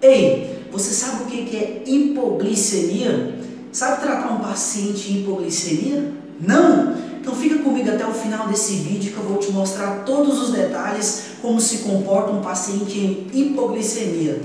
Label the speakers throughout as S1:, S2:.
S1: Ei, você sabe o que é hipoglicemia? Sabe tratar um paciente de hipoglicemia? Não? Então fica comigo até o final desse vídeo que eu vou te mostrar todos os detalhes como se comporta um paciente em hipoglicemia.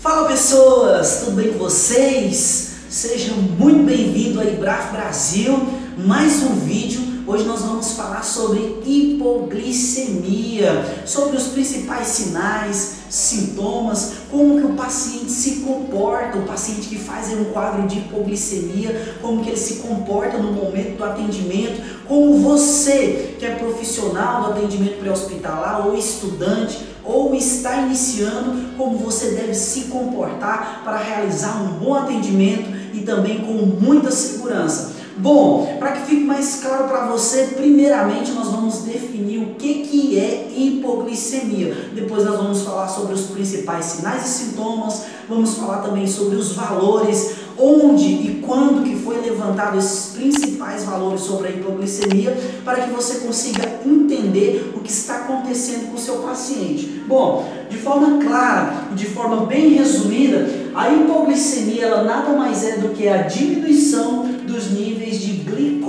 S1: Fala pessoas, tudo bem com vocês? Seja muito bem-vindo a Ibraf Brasil, mais um vídeo. Hoje nós vamos falar sobre hipoglicemia, sobre os principais sinais, sintomas, como que o paciente se comporta, o paciente que faz um quadro de hipoglicemia, como que ele se comporta no momento do atendimento, como você que é profissional do atendimento pré-hospitalar ou estudante ou está iniciando, como você deve se comportar para realizar um bom atendimento e também com muita segurança. Bom, para que fique mais claro para você, primeiramente nós vamos definir o que, que é hipoglicemia. Depois nós vamos falar sobre os principais sinais e sintomas, vamos falar também sobre os valores, onde e quando que foi levantado esses principais valores sobre a hipoglicemia, para que você consiga entender o que está acontecendo com o seu paciente. Bom, de forma clara e de forma bem resumida, a hipoglicemia ela nada mais é do que a diminuição dos níveis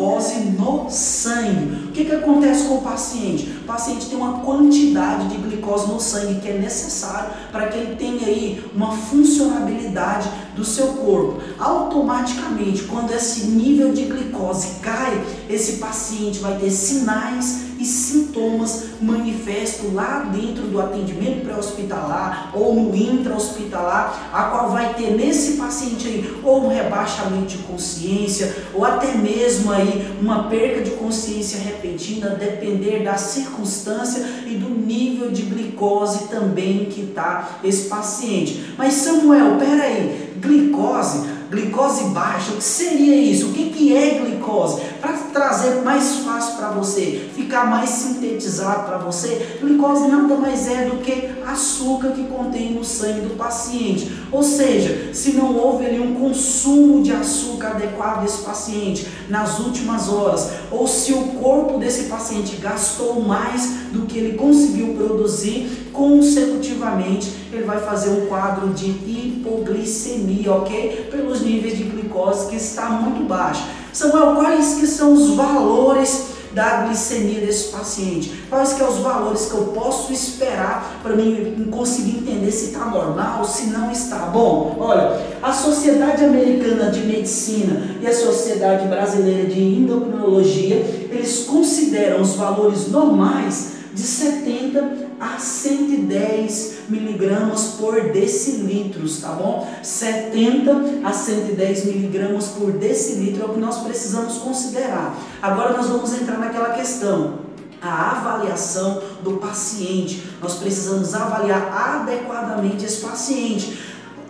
S1: glicose no sangue. O que, que acontece com o paciente? O paciente tem uma quantidade de glicose no sangue que é necessário para que ele tenha aí uma funcionabilidade do seu corpo. Automaticamente, quando esse nível de glicose cai, esse paciente vai ter sinais e sintomas manifestos lá dentro do atendimento pré-hospitalar ou no intra-hospitalar, a qual vai ter nesse paciente aí ou um rebaixamento de consciência ou até mesmo aí uma perca de consciência repentina, depender da circunstância e do nível de glicose também que está esse paciente. Mas Samuel, peraí, glicose, glicose baixa, o que seria isso? O que, que é glicose? Para trazer mais fácil para você, ficar mais sintetizado para você, glicose nada mais é do que açúcar que contém no sangue do paciente. Ou seja, se não houve ali um consumo de açúcar adequado desse paciente nas últimas horas, ou se o corpo desse paciente gastou mais do que ele conseguiu produzir, consecutivamente ele vai fazer um quadro de hipoglicemia, ok? Pelos níveis de glicose que está muito baixo. Samuel, quais que são os valores da glicemia desse paciente? Quais que são os valores que eu posso esperar para mim conseguir entender se está normal, se não está? Bom, olha, a Sociedade Americana de Medicina e a Sociedade Brasileira de Endocrinologia, eles consideram os valores normais de 70 a 110 miligramas por decilitros, tá bom? 70 a 110 miligramas por decilitro é o que nós precisamos considerar. Agora nós vamos entrar naquela questão a avaliação do paciente. Nós precisamos avaliar adequadamente esse paciente.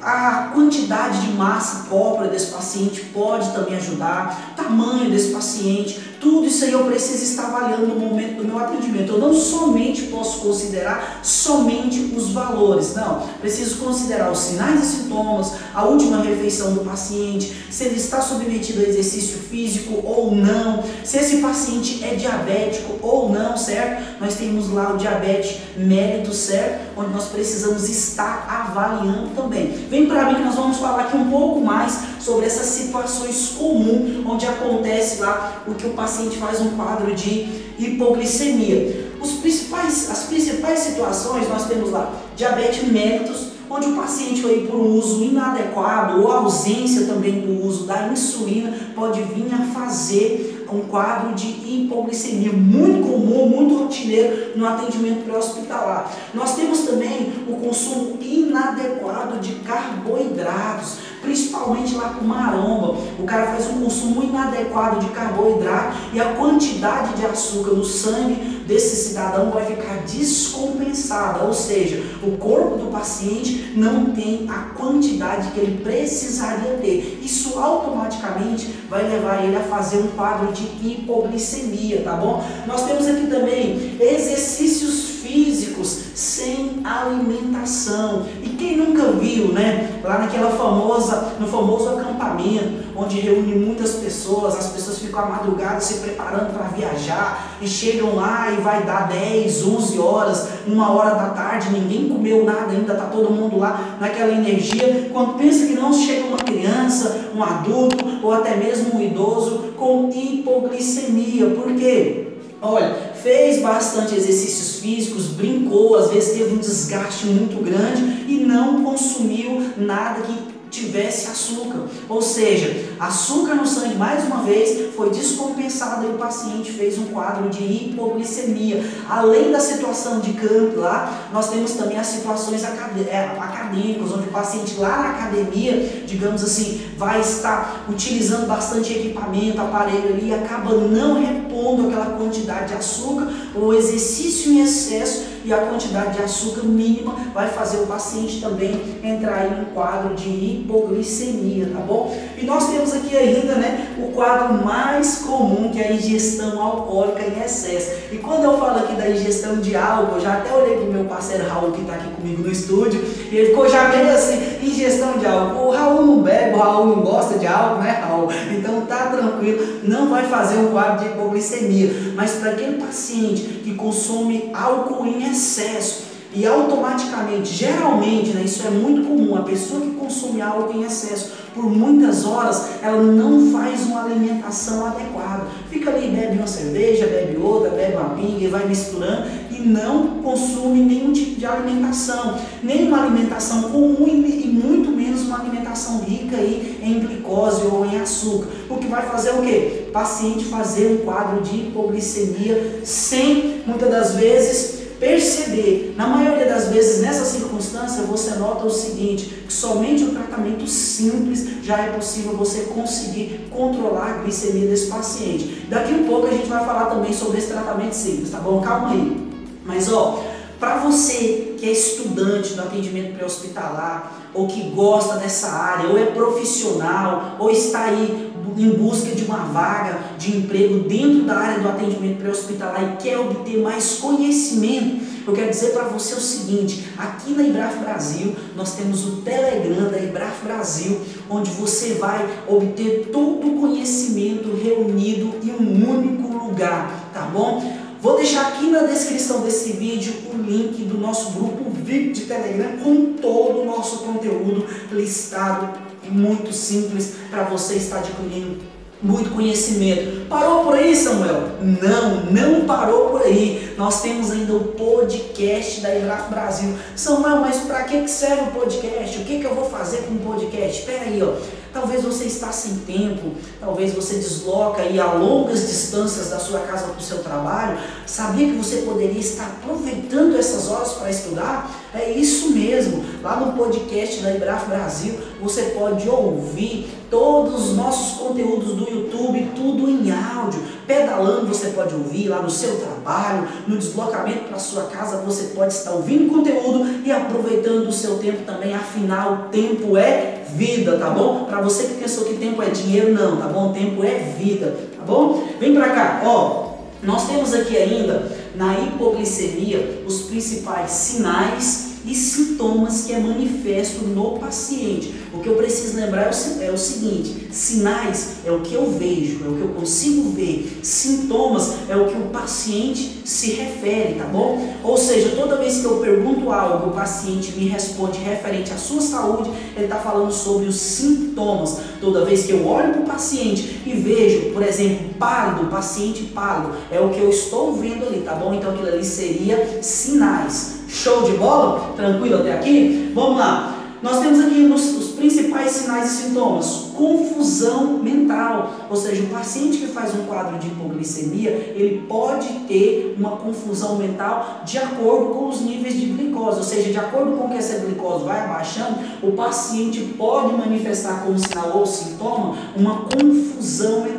S1: A quantidade de massa corpórea desse paciente pode também ajudar, tamanho desse paciente, tudo isso aí eu preciso estar avaliando no momento do meu atendimento. Eu não somente posso considerar somente os valores, não. Preciso considerar os sinais e sintomas, a última refeição do paciente, se ele está submetido a exercício físico ou não, se esse paciente é diabético ou não, certo? Nós temos lá o diabetes mérito, certo? Onde nós precisamos estar avaliando também. Vem para mim que nós vamos falar aqui um pouco mais sobre essas situações comuns onde acontece lá o que o paciente faz um quadro de hipoglicemia. Os principais, as principais situações nós temos lá diabetes mellitus, onde o paciente foi por um uso inadequado ou ausência também do uso da insulina pode vir a fazer um quadro de hipoglicemia muito comum, muito rotineiro no atendimento pré-hospitalar. Nós temos também o consumo inadequado de carboidratos principalmente lá com maromba. O cara faz um consumo inadequado de carboidrato e a quantidade de açúcar no sangue desse cidadão vai ficar descompensada, ou seja, o corpo do paciente não tem a quantidade que ele precisaria ter. Isso automaticamente vai levar ele a fazer um quadro de hipoglicemia, tá bom? Nós temos aqui também exercícios físicos sem alimentação. Quem nunca viu, né? Lá naquela famosa, no famoso acampamento, onde reúne muitas pessoas, as pessoas ficam à madrugada se preparando para viajar e chegam lá e vai dar 10, 11 horas, uma hora da tarde, ninguém comeu nada ainda, tá todo mundo lá naquela energia. Quando pensa que não chega uma criança, um adulto ou até mesmo um idoso com hipoglicemia. Por quê? Olha, fez bastante exercícios físicos, brincou, às vezes teve um desgaste muito grande e não consumiu nada que tivesse açúcar. Ou seja, açúcar no sangue, mais uma vez, foi descompensado e o paciente fez um quadro de hipoglicemia. Além da situação de campo lá, nós temos também as situações é, acadêmicas, onde o paciente lá na academia, digamos assim, vai estar utilizando bastante equipamento, aparelho ali, e acaba não repondo aquela quantidade de açúcar, o exercício em excesso e a quantidade de açúcar mínima vai fazer o paciente também entrar em um quadro de hipoglicemia, tá bom? E nós temos aqui ainda, né, o quadro mais comum que é a ingestão alcoólica em excesso. E quando eu falo aqui da ingestão de álcool, já até olhei pro meu parceiro Raul que está aqui comigo no estúdio, e ele ficou já meio assim, ingestão de álcool. O Raul não bebe, o Raul não gosta de álcool, né, Raul? Então tá tranquilo, não vai fazer um quadro de hipoglicemia. Mas para aquele paciente que consome álcool em excesso, excesso e automaticamente, geralmente, né, isso é muito comum, a pessoa que consome álcool em excesso por muitas horas, ela não faz uma alimentação adequada. Fica ali, bebe uma cerveja, bebe outra, bebe uma pinga e vai misturando e não consome nenhum tipo de alimentação, nem uma alimentação comum e muito menos uma alimentação rica aí em glicose ou em açúcar. O que vai fazer o quê? O paciente fazer um quadro de hipoglicemia sem, muitas das vezes, perceber, na maioria das vezes nessa circunstância, você nota o seguinte: que somente o tratamento simples já é possível você conseguir controlar a glicemia desse paciente. Daqui um pouco a gente vai falar também sobre esse tratamento simples, tá bom? Calma aí. Mas ó, para você que é estudante do atendimento pré-hospitalar, ou que gosta dessa área, ou é profissional, ou está aí em busca de uma vaga de emprego dentro da área do atendimento pré-hospitalar e quer obter mais conhecimento, eu quero dizer para você o seguinte: aqui na Ibraf Brasil nós temos o Telegram da Ibraf Brasil, onde você vai obter todo o conhecimento reunido em um único lugar, tá bom? Vou deixar aqui na descrição desse vídeo o link do nosso grupo VIP de Telegram com todo o nosso conteúdo listado muito simples para você estar adquirindo muito conhecimento. Parou por aí, Samuel? Não, não parou por aí. Nós temos ainda o podcast da Iraf Brasil. Samuel, mas para que serve o podcast? O que, que eu vou fazer com o podcast? Espera aí, ó. Talvez você está sem tempo, talvez você desloca aí a longas distâncias da sua casa para o seu trabalho. Sabia que você poderia estar aproveitando essas horas para estudar? É isso mesmo. Lá no podcast da Ibraf Brasil, você pode ouvir todos os nossos conteúdos do YouTube, tudo em áudio. Pedalando você pode ouvir lá no seu trabalho, no deslocamento para sua casa, você pode estar ouvindo conteúdo e aproveitando o seu tempo também. Afinal, tempo é vida, tá bom? Para você que pensou que tempo é dinheiro, não, tá bom? Tempo é vida, tá bom? Vem para cá, ó. Nós temos aqui ainda na hipoglicemia os principais sinais e sintomas que é manifesto no paciente. O que eu preciso lembrar é, é o seguinte: sinais é o que eu vejo, é o que eu consigo ver, sintomas é o que o paciente se refere, tá bom? Ou seja, toda vez que eu pergunto algo, o paciente me responde referente à sua saúde, ele está falando sobre os sintomas. Toda vez que eu olho para o paciente e vejo, por exemplo, pálido, paciente pálido, é o que eu estou vendo ali, tá bom? Então aquilo ali seria sinais. Show de bola? Tranquilo até aqui? Vamos lá. Nós temos aqui os, principais sinais e sintomas. Confusão mental, ou seja, o paciente que faz um quadro de hipoglicemia, ele pode ter uma confusão mental de acordo com os níveis de glicose, ou seja, de acordo com que essa glicose vai abaixando, o paciente pode manifestar como sinal ou sintoma uma confusão mental.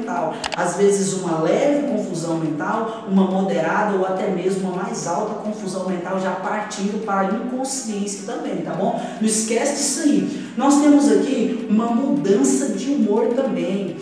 S1: Às vezes uma leve confusão mental, uma moderada ou até mesmo uma mais alta confusão mental já partindo para a inconsciência também, tá bom? Não esquece disso aí. Nós temos aqui uma mudança de humor também.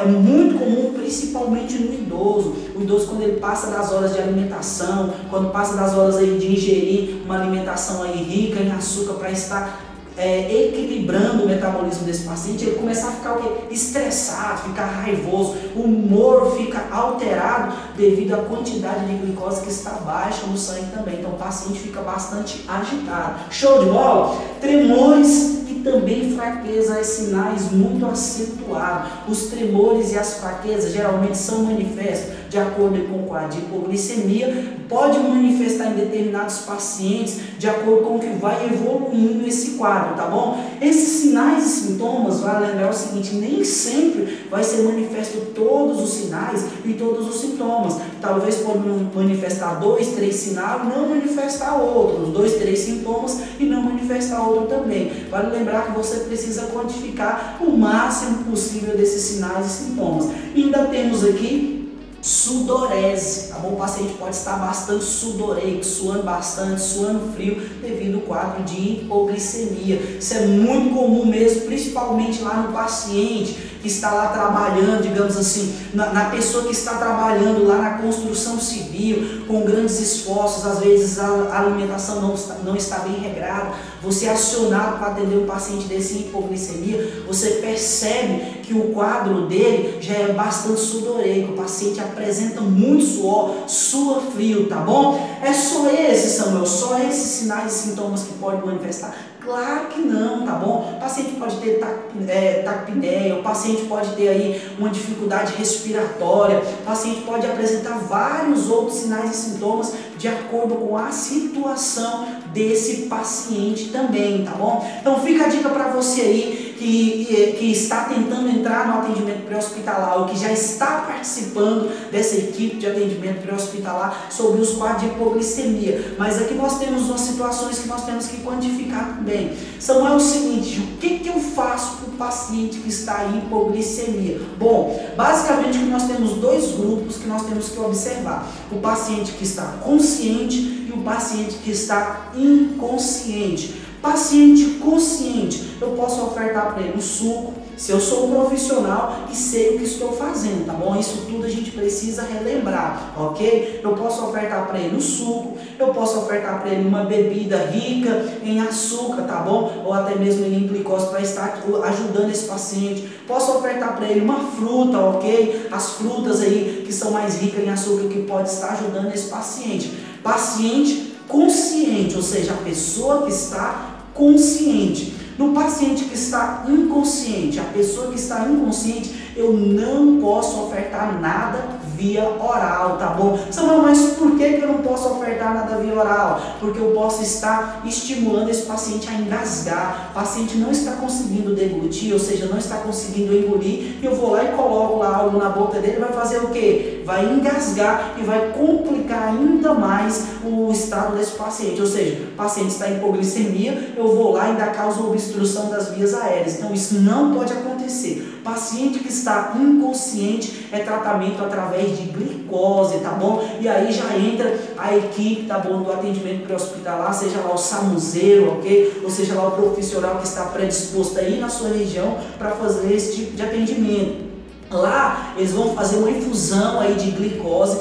S1: é muito comum, principalmente no idoso. O idoso quando ele passa das horas de alimentação, quando passa das horas aí de ingerir uma alimentação aí rica em açúcar para estar é, equilibrando o metabolismo desse paciente, ele começa a ficar o quê? estressado, ficar raivoso, o humor fica alterado devido à quantidade de glicose que está baixa no sangue também. Então o paciente fica bastante agitado. Show de bola? Tremores e também fraqueza, sinais muito acentuados. Os tremores e as fraquezas geralmente são manifestos de acordo com o quadro de hipoglicemia, pode manifestar em determinados pacientes de acordo com o que vai evoluindo esse quadro, tá bom? Esses sinais e sintomas, vale lembrar o seguinte, nem sempre vai ser manifesto todos os sinais e todos os sintomas. Talvez pode manifestar dois, três sinais não manifestar outros, dois, três sintomas e não manifestar outro também. Vale lembrar que você precisa quantificar o máximo possível desses sinais e sintomas. E ainda temos aqui sudorese, tá bom? O paciente pode estar bastante sudoreico, suando bastante, suando frio, devido ao quadro de hipoglicemia. Isso é muito comum mesmo, principalmente lá no paciente que está lá trabalhando, digamos assim, na, na, pessoa que está trabalhando lá na construção civil, com grandes esforços, às vezes a, alimentação não está, não está bem regrada, você é acionado para atender um paciente desse hipoglicemia, você percebe que o quadro dele já é bastante sudoreico, o paciente apresenta muito suor, sua frio, tá bom? É só esse, Samuel, só esses sinais e sintomas que pode manifestar Claro que não, tá bom? O paciente pode ter é, taquipneia, o paciente pode ter aí uma dificuldade respiratória, o paciente pode apresentar vários outros sinais e sintomas de acordo com a situação desse paciente também, tá bom? Então fica a dica para você aí que, que está tentando entrar no atendimento pré-hospitalar ou que já está participando dessa equipe de atendimento pré-hospitalar sobre os quadros de hipoglicemia. Mas aqui nós temos umas situações que nós temos que quantificar também. São é o seguinte, o que, que eu faço para o paciente que está em hipoglicemia? Bom, basicamente nós temos dois grupos que nós temos que observar. O paciente que está consciente e o paciente que está inconsciente. Paciente consciente, eu posso ofertar para ele um suco, se eu sou um profissional e sei o que estou fazendo, tá bom? Isso tudo a gente precisa relembrar, ok? Eu posso ofertar para ele um suco, eu posso ofertar para ele uma bebida rica em açúcar, tá bom? Ou até mesmo em glicose para estar ajudando esse paciente. Posso ofertar para ele uma fruta, ok? As frutas aí que são mais ricas em açúcar que pode estar ajudando esse paciente. Paciente consciente, ou seja, a pessoa que está consciente. No paciente que está inconsciente, a pessoa que está inconsciente, eu não posso ofertar nada via oral, tá bom? Samuel, mas por que, eu não posso ofertar nada via oral? Porque eu posso estar estimulando esse paciente a engasgar. O paciente não está conseguindo deglutir, ou seja, não está conseguindo engolir, eu vou lá e coloco lá algo na boca dele, vai fazer o quê? Vai engasgar e vai complicar ainda mais o estado desse paciente. Ou seja, o paciente está em hipoglicemia, eu vou lá e ainda causa obstrução das vias aéreas. Então isso não pode acontecer. Paciente que está inconsciente é tratamento através de glicose, tá bom? E aí já entra a equipe, tá bom, do atendimento pré-hospitalar, seja lá o samuzeiro, ok? Ou seja lá o profissional que está predisposto aí na sua região para fazer esse tipo de atendimento. Lá eles vão fazer uma infusão aí de glicose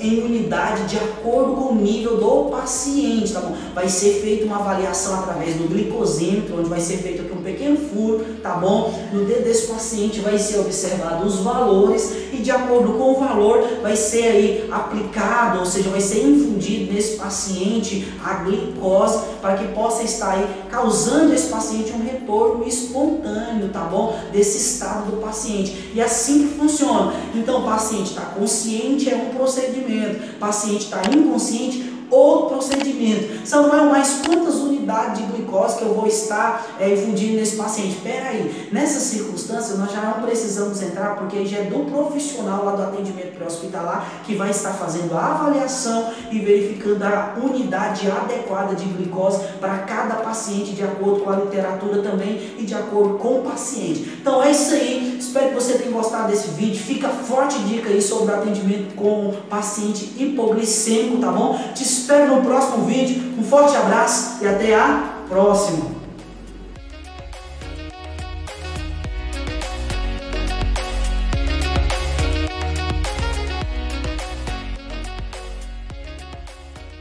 S1: em unidade de acordo com o nível do paciente, tá bom? Vai ser feita uma avaliação através do glicosímetro, onde vai ser um pequeno furo, tá bom? No dedo desse paciente vai ser observado os valores e de acordo com o valor vai ser aí aplicado, ou seja, vai ser infundido nesse paciente a glicose para que possa estar aí causando esse paciente um retorno espontâneo, tá bom? Desse estado do paciente. E assim que funciona. Então o paciente está consciente, é um procedimento. O paciente está inconsciente, outro procedimento. Samuel, mas quantas unidades de glicose que eu vou estar é, infundindo nesse paciente? Espera aí, nessas circunstâncias nós já não precisamos entrar, porque já é do profissional lá do atendimento pré-hospitalar que vai estar fazendo a avaliação e verificando a unidade adequada de glicose para cada paciente, de acordo com a literatura também e de acordo com o paciente. Então é isso aí, espero que você tenha gostado desse vídeo. Fica forte dica aí sobre atendimento com paciente hipoglicêmico, tá bom? Te espero no próximo vídeo. Um forte abraço e até a próxima.